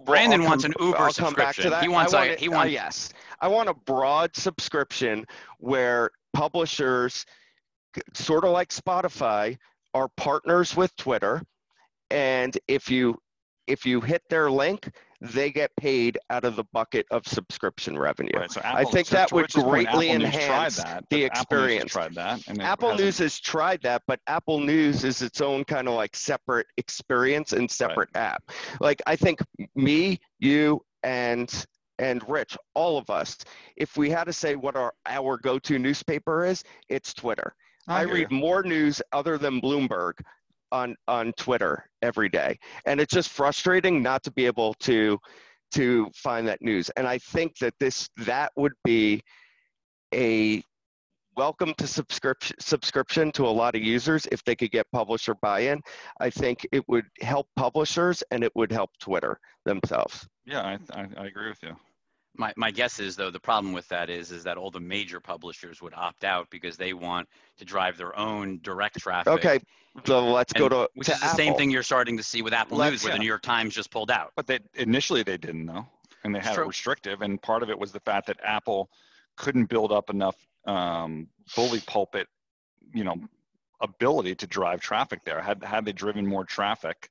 S3: Brandon wants an Uber
S1: I'll come back to
S3: subscription.
S1: that.
S3: He wants
S1: I
S3: a-
S1: want
S3: he
S1: it- uh,
S3: wants-
S1: yes. I want a broad subscription where publishers, sort of like Spotify, are partners with Twitter, and if you if you hit their link, they get paid out of the bucket of subscription revenue.
S2: Right, so
S1: I
S2: Apple,
S1: think
S2: to-
S1: that would greatly enhance
S2: that,
S1: the
S2: but Apple News has
S1: experience.
S2: tried that, and
S1: Apple
S2: hasn't-
S1: News has tried that, but Apple News is its own kind of like separate experience and separate app. Like I think me, you, and and Rich, all of us, if we had to say what our, our go to newspaper is, it's Twitter. I, read more news other than Bloomberg on on Twitter every day, and it's just frustrating not to be able to to find that news. And I think that this that would be a welcome to subscription subscription to a lot of users if they could get publisher buy-in. I think it would help publishers and it would help Twitter themselves.
S2: Yeah, I, I, I agree with you.
S3: My, my guess is though the problem with that is is that all the major publishers would opt out because they want to drive their own direct traffic.
S1: Okay, so let's
S3: And-
S1: go to
S3: which
S1: to
S3: is the same thing you're starting to see with Apple
S1: Let's-
S3: News, where the. New York Times just pulled out.
S2: But they initially they didn't know, and they had it restrictive, and part of it was the fact that Apple couldn't build up enough um, bully pulpit, you know, ability to drive traffic there. Had had they driven more traffic,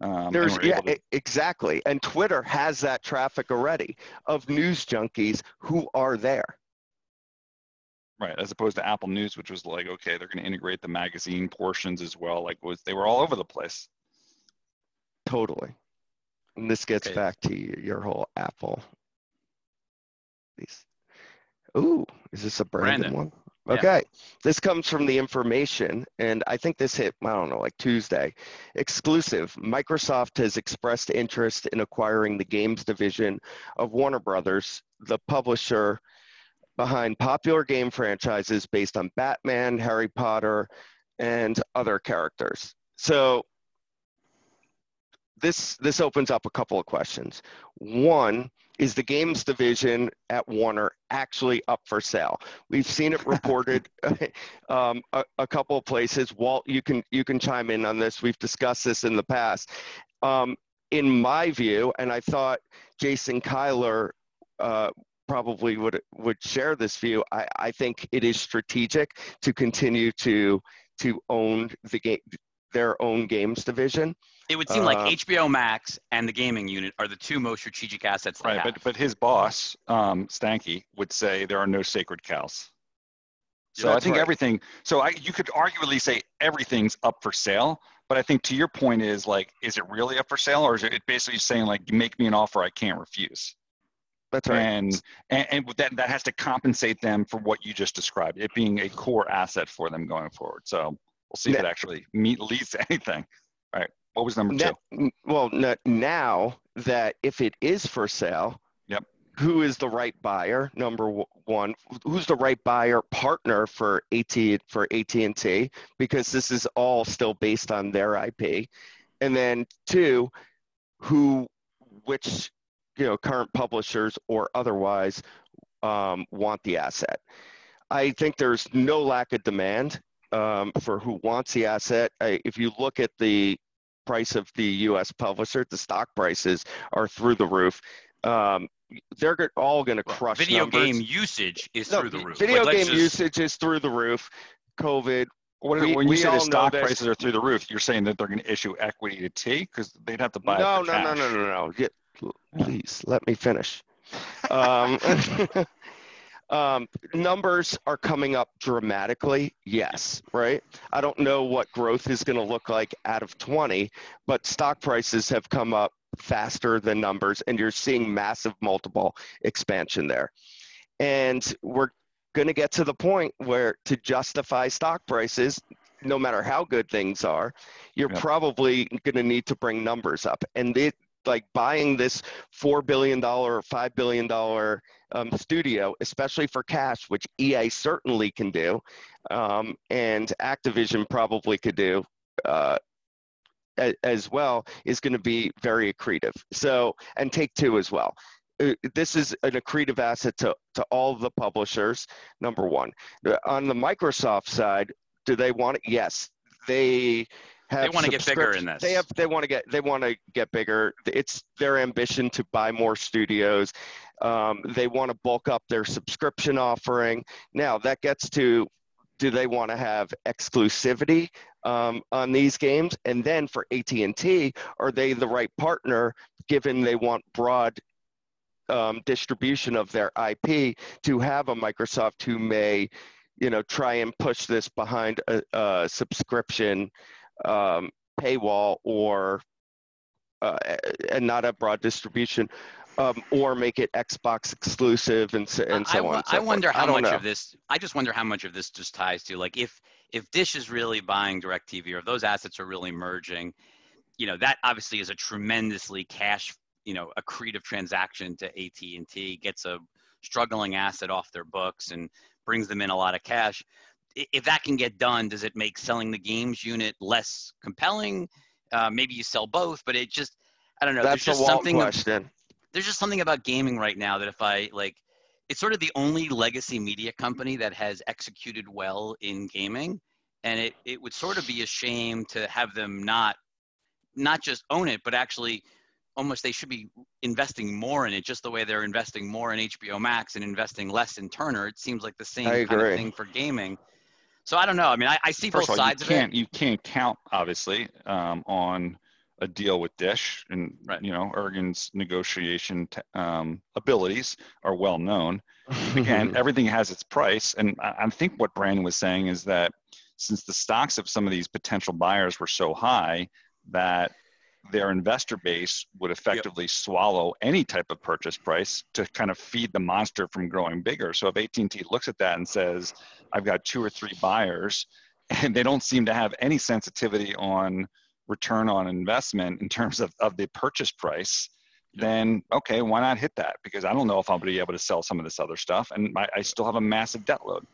S2: um,
S1: There's yeah,
S2: to-
S1: exactly. And Twitter has that traffic already of news junkies who are there.
S2: right, as opposed to Apple News, which was like, okay, they're going to integrate the magazine portions as well. Like was they were all over the place.
S1: Totally. And this gets
S3: Okay.
S1: back to your whole Apple. These. Ooh, is this a Brandon,
S3: Brandon.
S1: one?
S3: Yeah.
S1: Okay. This comes from the information, and I think this hit, I don't know, like Tuesday. Exclusive. Microsoft has expressed interest in acquiring the games division of Warner Brothers, the publisher behind popular game franchises based on Batman, Harry Potter, and other characters. So this this opens up a couple of questions. One, is the games division at Warner actually up for sale? We've seen it reported um, a, a couple of places. Walt, you can you can chime in on this. We've discussed this in the past. Um, in my view, and I thought Jason Kilar uh, probably would would share this view. I, I think it is strategic to continue to to own the game their own games division.
S3: It would seem like
S1: Uh,
S3: HBO Max and the gaming unit are the two most strategic assets they
S2: Right,
S3: have.
S2: but but his boss, um, Stankey, would say there are no sacred cows. So I think
S1: right.
S2: everything. So I you could arguably say everything's up for sale, but I think to your point is like, is it really up for sale, or is it basically saying like, make me an offer I can't refuse?
S1: That's right.
S2: And and, and that that has to compensate them for what you just described, it being a core asset for them going forward. So we'll see if it actually meet leads to anything. All right. What was number two?
S1: Well, now that if it is for sale,
S2: Yep.
S1: who is the right buyer? Number one, who's the right buyer partner for AT for AT and T? Because this is all still based on their IP. And then two, who, which you know, current publishers or otherwise um, want the asset. I think there's no lack of demand um, for who wants the asset. I, if you look at the price of the U.S. publisher, the stock prices are through the roof. Um, they're all going to crush
S3: Video
S1: numbers.
S3: game usage is
S1: No,
S3: through the roof.
S1: Video
S3: Like,
S1: game
S3: just-
S1: usage is through the roof. COVID.
S2: What,
S1: We-
S2: when you say the stock
S1: this.
S2: prices are through the roof, you're saying that they're going to issue equity to T because they'd have to buy
S1: no,
S2: it for
S1: no, no,
S2: cash.
S1: no, no, no, Yeah, Please let me finish. Um, um, numbers are coming up dramatically. Yes, right. I don't know what growth is going to look like out of 20, but stock prices have come up faster than numbers, and you're seeing massive multiple expansion there. And we're going to get to the point where to justify stock prices, no matter how good things are, you're
S2: Yep.
S1: probably going to need to bring numbers up. And it, like buying this four billion dollar or five billion dollar um, studio, especially for cash, which EA certainly can do, um, and Activision probably could do. Uh, as well is going to be very accretive. So, and Take Two as well. Uh, This is an accretive asset to, to all the publishers. Number one, on the Microsoft side, do they want it? Yes, they have.
S3: wanna get bigger in this.
S1: They have. They want to get. They want to get bigger. It's their ambition to buy more studios. Um, they want to bulk up their subscription offering. Now that gets to do they want to have exclusivity um, on these games and then for at&t are they the right partner given they want broad um, distribution of their ip to have a microsoft who may you know try and push this behind a, a subscription um, paywall or uh, and not a broad distribution um, or make it Xbox exclusive and so, and so
S3: I,
S1: on. and so
S3: I wonder
S1: forth.
S3: how
S1: I
S3: much
S1: know.
S3: of this. I just wonder how much of this just ties to like if if Dish is really buying Directv or if those assets are really merging, you know that obviously is a tremendously cash, you know, accretive transaction to AT and T. Gets a struggling asset off their books and brings them in a lot of cash. If that can get done, does it make selling the games unit less compelling? Uh, maybe you sell both, but it just I don't know.
S1: That's
S3: there's just something.
S1: question.
S3: there's just something about gaming right now that if I like, it's sort of the only legacy media company that has executed well in gaming, and it it would sort of be a shame to have them not not just own it, but actually almost they should be investing more in it, just the way they're investing more in HBO Max and investing less in Turner. It seems like the same kind of thing for gaming. So I don't know. I mean, I, I see
S2: First
S3: both
S2: of all, you
S3: sides of
S2: can't
S3: it.
S2: you can't count obviously um, on a deal with Dish, and
S3: Right.
S2: you know Ergen's negotiation t- um, abilities are well known. Again, everything has its price, and I, I think what Brandon was saying is that since the stocks of some of these potential buyers were so high that their investor base would effectively swallow any type of purchase price to kind of feed the monster from growing bigger. So if AT&T looks at that and says, "I've got two or three buyers," and they don't seem to have any sensitivity on return on investment in terms of, of the purchase price, then okay, why not hit that? Because I don't know if I'll be able to sell some of this other stuff, and I, I still have a massive debt load.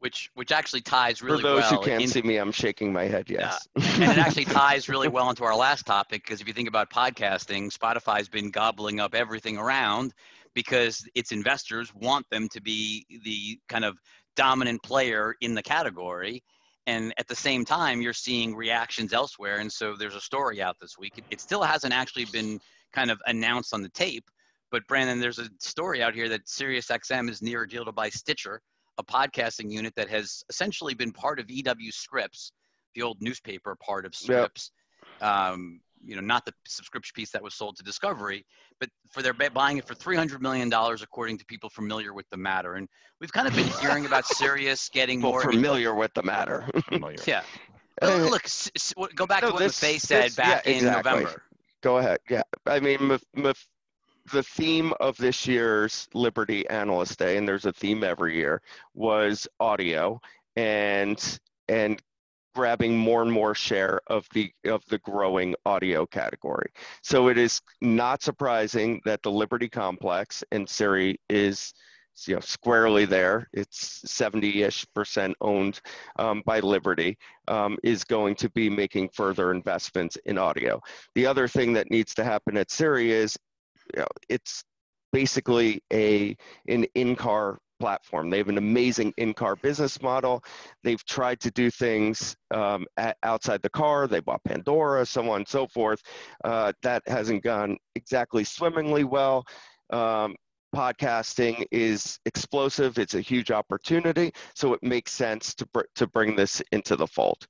S3: Which which actually ties really well.
S1: For those
S3: well
S1: who can't
S3: in-
S1: see me, I'm shaking my head. Yes.
S3: and it actually ties really well into our last topic because if you think about podcasting, Spotify's been gobbling up everything around because its investors want them to be the kind of dominant player in the category. And at the same time, you're seeing reactions elsewhere. And so there's a story out this week. It, it still hasn't actually been kind of announced on the tape, but Brandon, there's a story out here that SiriusXM is near a deal to buy Stitcher, a podcasting unit that has essentially been part of EW Scripps, the old newspaper part of Scripps. Um, you know, not the subscription piece that was sold to Discovery, but for their bu- buying it for three hundred million dollars, according to people familiar with the matter. And we've kind of been hearing about Sirius getting
S1: Well,
S3: more.
S1: familiar with the matter.
S3: Yeah.
S1: Uh,
S3: Well, look, s- s- go back
S1: no,
S3: to what
S1: this-
S3: Maffei said
S1: this-
S3: back
S1: yeah,
S3: in
S1: exactly.
S3: November.
S1: Go ahead. Yeah. I mean, mf- mf- the theme of this year's Liberty Analyst Day, and there's a theme every year, was audio and and grabbing more and more share of the of the growing audio category. So it is not surprising that the Liberty Complex and Siri is you know squarely there. It's 70-ish percent owned um, by Liberty. Um, is going to be making further investments in audio. The other thing that needs to happen at Siri is you know, it's basically a an in-car platform. They have an amazing in-car business model. They've tried to do things um, at, outside the car. They bought Pandora, so on and so forth. Uh, that hasn't gone exactly swimmingly well. Um, podcasting is explosive. It's a huge opportunity, so it makes sense to br- to bring this into the fold.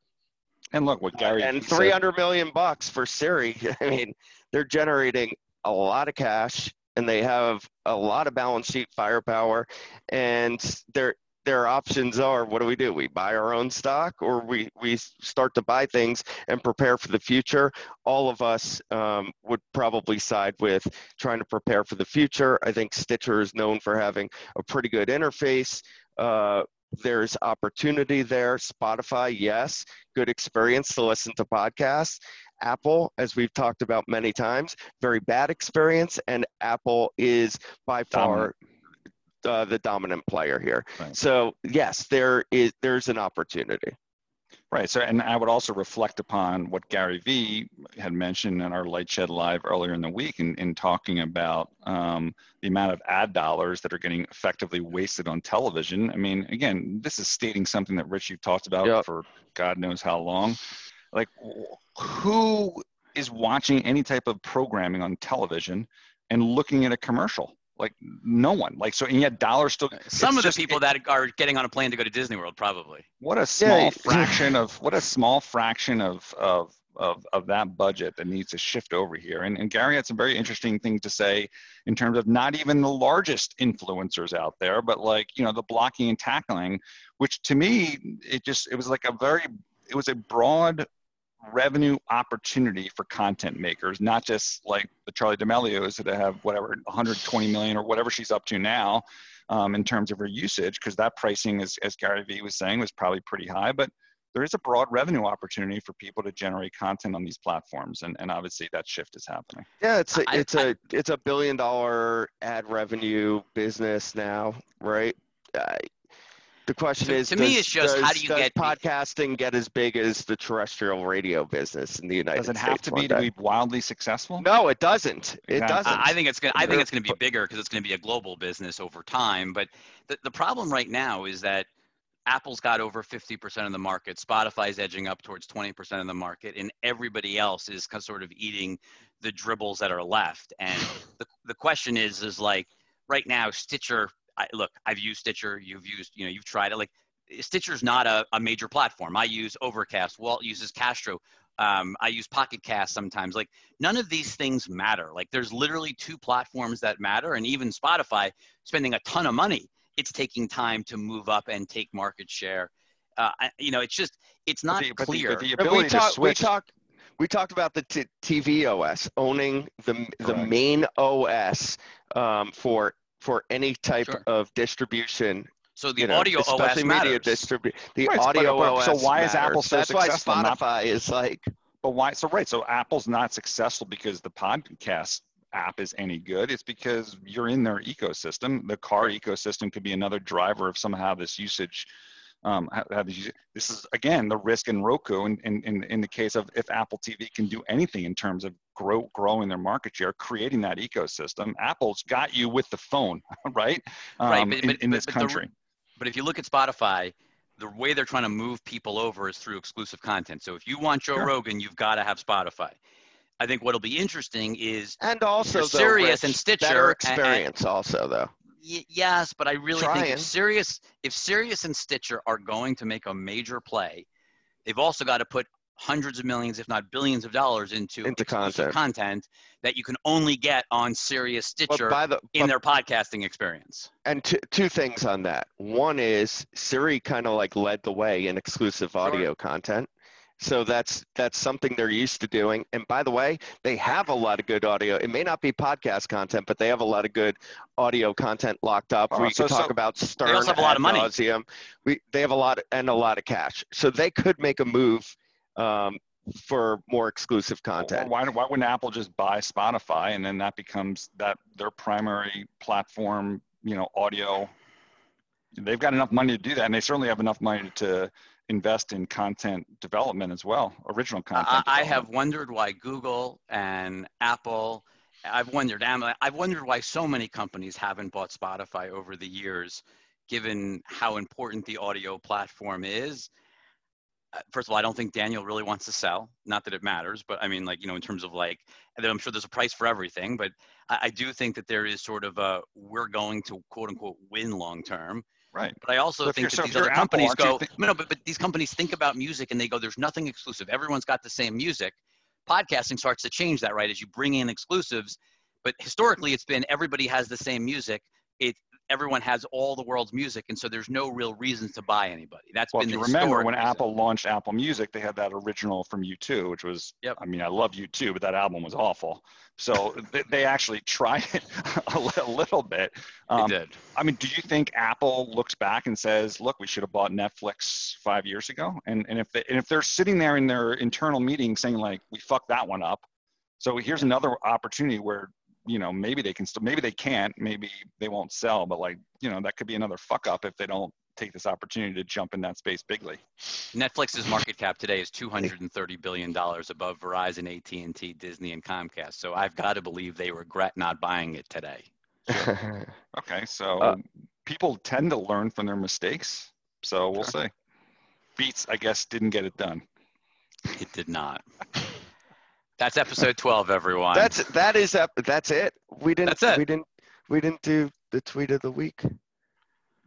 S2: And look, what Gary
S1: and
S2: said-
S1: 300 million bucks for Siri. I mean, they're generating a lot of cash and they have a lot of balance sheet firepower and their their options are what do we do? We buy our own stock or we, we start to buy things and prepare for the future. All of us um, would probably side with trying to prepare for the future. I think Stitcher is known for having a pretty good interface. Uh, there's opportunity there. Spotify, yes, good experience to listen to podcasts. Apple, as we've talked about many times, very bad experience, and Apple is by far uh, the dominant player here.
S2: Right.
S1: So yes, there is there's an opportunity.
S2: Right. So, and I would also reflect upon what Gary Vee had mentioned in our LightShed Live earlier in the week in, in talking about um, the amount of ad dollars that are getting effectively wasted on television. I mean, again, this is stating something that Rich, you've talked about
S1: Yep.
S2: for God knows how long. Like, who is watching any type of programming on television and looking at a commercial? Like, no one. Like, so, and yet dollars still.
S3: Some
S2: it's
S3: of the
S2: just-
S3: people that are getting on a plane to go to Disney World, probably.
S2: what a small
S1: Yeah.
S2: fraction of what a small fraction of of of, of that budget that needs to shift over here. And, and Gary had some very interesting things to say in terms of not even the largest influencers out there, but like, you know, the blocking and tackling, which to me, it just, it was like a very, it was a broad revenue opportunity for content makers, not just like the Charli D'Amelios that have whatever 120 million or whatever she's up to now um, in terms of her usage, because that pricing, is, as Gary Vee was saying, was probably pretty high. But there is a broad revenue opportunity for people to generate content on these platforms, and, and obviously that shift is happening.
S1: Yeah, it's a
S3: I-
S1: it's a it's a billion dollar ad revenue business now, right? Uh, the question
S3: To-
S1: is,
S3: to me, it's just how do you
S1: does
S3: get pe-
S1: podcasting get as big as the terrestrial radio business in the United States?
S2: Does it
S1: States?
S2: have to
S1: one
S2: be to be wildly successful?
S1: No, it doesn't. It
S2: Exactly.
S1: doesn't.
S3: I I think it's gonna. I think it's gonna be bigger because it's gonna be a global business over time. But the, the problem right now is that Apple's got over 50% of the market. Spotify's edging up towards 20% of the market, and everybody else is sort of eating the dribbles that are left. And the the question is, is like right now, Stitcher. I, look, I've used Stitcher. You've used, you know, you've tried it. Like Stitcher's not a, a major platform. I use Overcast. Walt uses Castro. Um, I use Pocket Cast sometimes. Like none of these things matter. Like there's literally two platforms that matter, and even Spotify spending a ton of money. It's taking time to move up and take market share. Uh, I- you know, it's just it's not
S2: but the-
S3: clear.
S2: but the
S1: And we
S2: ability to
S1: talked. We
S2: switch.
S1: talked. We talked about the t- TV OS owning the the
S2: Correct.
S1: main OS um, for for any type
S3: Sure.
S1: of distribution.
S3: so the
S1: you know,
S3: audio OS
S1: media
S3: matters.
S1: distribu- The
S2: Right,
S1: audio
S2: but-
S1: OS.
S2: so why is Apple
S1: matters.
S2: so
S1: That's why
S2: successful? Not-
S1: Spotify is like.
S2: But why? So right. So Apple's not successful because the podcast app is any good. It's because you're in their ecosystem. The car ecosystem could be another driver of somehow this usage. Um, how, how this, this is again the risk in Roku. In, in, in, in the case of if Apple TV can do anything in terms of grow, growing their market share, creating that ecosystem, Apple's got you with the phone, right?
S3: Right,
S2: Um,
S3: but-
S2: in,
S3: but-
S2: in this
S3: but the-
S2: country.
S3: But if you look at Spotify, the way they're trying to move people over is through exclusive content. So if you want Joe
S2: Sure.
S3: Rogan, you've got to have Spotify. I think what'll be interesting is
S1: And also,
S3: You're
S1: though,
S3: Sirius
S1: Rich,
S3: and Stitcher
S1: better
S3: and- and-
S1: experience. also, though.
S3: y- yes, but I really think if Sirius, if Sirius and Stitcher are going to make a major play, they've also got to put hundreds of millions, if not billions of dollars into,
S1: Into
S3: exclusive content that you can only get on Sirius Stitcher
S1: by the
S3: in
S1: but-
S3: their podcasting experience.
S1: and two, two things on that. One is Siri kind of like led the way in exclusive audio content. So that's that's something they're used to doing. And by the way, they have a lot of good audio. It may not be podcast content, but they have a lot of good audio content locked up. You
S2: so-
S1: can talk
S2: so-
S1: about Stern
S3: also have a lot of money.
S1: nauseam. We they have a lot and a lot of cash. So they could make a move um, for more exclusive content.
S2: Why, why wouldn't Apple just buy Spotify and then that becomes that their primary platform, you know, audio? They've got enough money to do that, and they certainly have enough money to invest in content development as well, original content.
S3: I, I have wondered why Google and Apple. I've wondered. I've wondered why so many companies haven't bought Spotify over the years, given how important the audio platform is. Uh, First of all, I don't think Daniel really wants to sell. Not that it matters, but I mean, like you know, in terms of like, I'm sure there's a price for everything. But I, I do think that there is sort of a we're going to quote unquote win long term.
S2: right.
S3: But I also
S2: So
S3: think that
S2: so
S3: these other
S2: Apple,
S3: companies go,
S2: thi-
S3: no, but, but these companies think about music and they go, there's nothing exclusive. Everyone's got the same music. Podcasting starts to change that, right? As you bring in exclusives. But historically, it's been everybody has the same music. It everyone has all the world's music, and so there's no real reason to buy anybody. That's
S2: Well, if you
S3: the
S2: remember when
S3: reason.
S2: Apple launched Apple Music, they had that original from U2, which was,
S3: Yep.
S2: I mean, I love U2, but that album was awful. So they, they actually tried it a, li- a little bit.
S3: They
S2: Um,
S3: did.
S2: I mean, do you think Apple looks back and says, "Look, we should have bought Netflix five years ago"? And and if they, and if they're sitting there in their internal meeting saying like, "We fucked that one up," so here's another opportunity where you know maybe they can still, maybe they can't, maybe they won't sell, but like you know that could be another fuck up if they don't take this opportunity to jump in that space bigly.
S3: Netflix's market cap today is 230 billion dollars above Verizon, AT&T, Disney, and Comcast. So I've got to believe they regret not buying it today.
S2: Okay, so
S1: Uh,
S2: people tend to learn from their mistakes, so we'll see. Beats, I guess, didn't get it done.
S3: It did not. That's episode 12, everyone.
S1: that's that is ep- that's it. We didn't.
S3: That's it.
S1: We didn't. We didn't do the tweet of the week.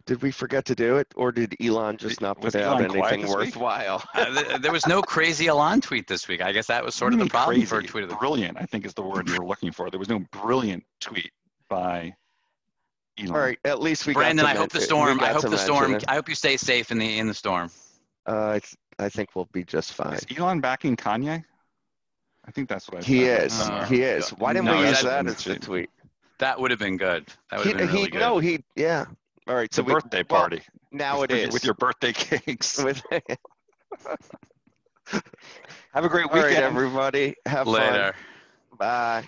S1: Did we forget to do it, or did Elon just not
S2: Was
S1: put out
S2: Elon
S1: anything worthwhile?
S3: Uh, there was no crazy Elon tweet this week. I guess that was sort of the
S2: do you mean
S3: problem for a tweet of the week.
S2: Brilliant, I think is the word you were looking for. There was no brilliant tweet by Elon.
S1: All right, at least we.
S3: Brandon,
S1: got
S3: I hope the storm. I hope the storm.
S1: it.
S3: I hope you stay safe in the in the storm.
S1: Uh, it's- I think we'll be just fine.
S2: Is Elon backing Kanye? I think that's what I
S1: He
S2: said
S1: is.
S2: somewhere.
S1: he is. Why didn't
S3: No,
S1: we use
S3: that-
S1: that as the tweet?
S3: That would have been good. That would
S1: He,
S3: have been really
S1: he
S3: good.
S1: no, he yeah. All right,
S2: It's
S1: so
S2: a
S1: we,
S2: birthday
S1: well,
S2: party.
S1: now it
S2: with, your-
S1: is
S2: with your birthday cakes.
S1: With-
S2: Have a great
S1: All right,
S2: weekend.
S1: everybody. Have fun.
S3: Later.
S1: Bye.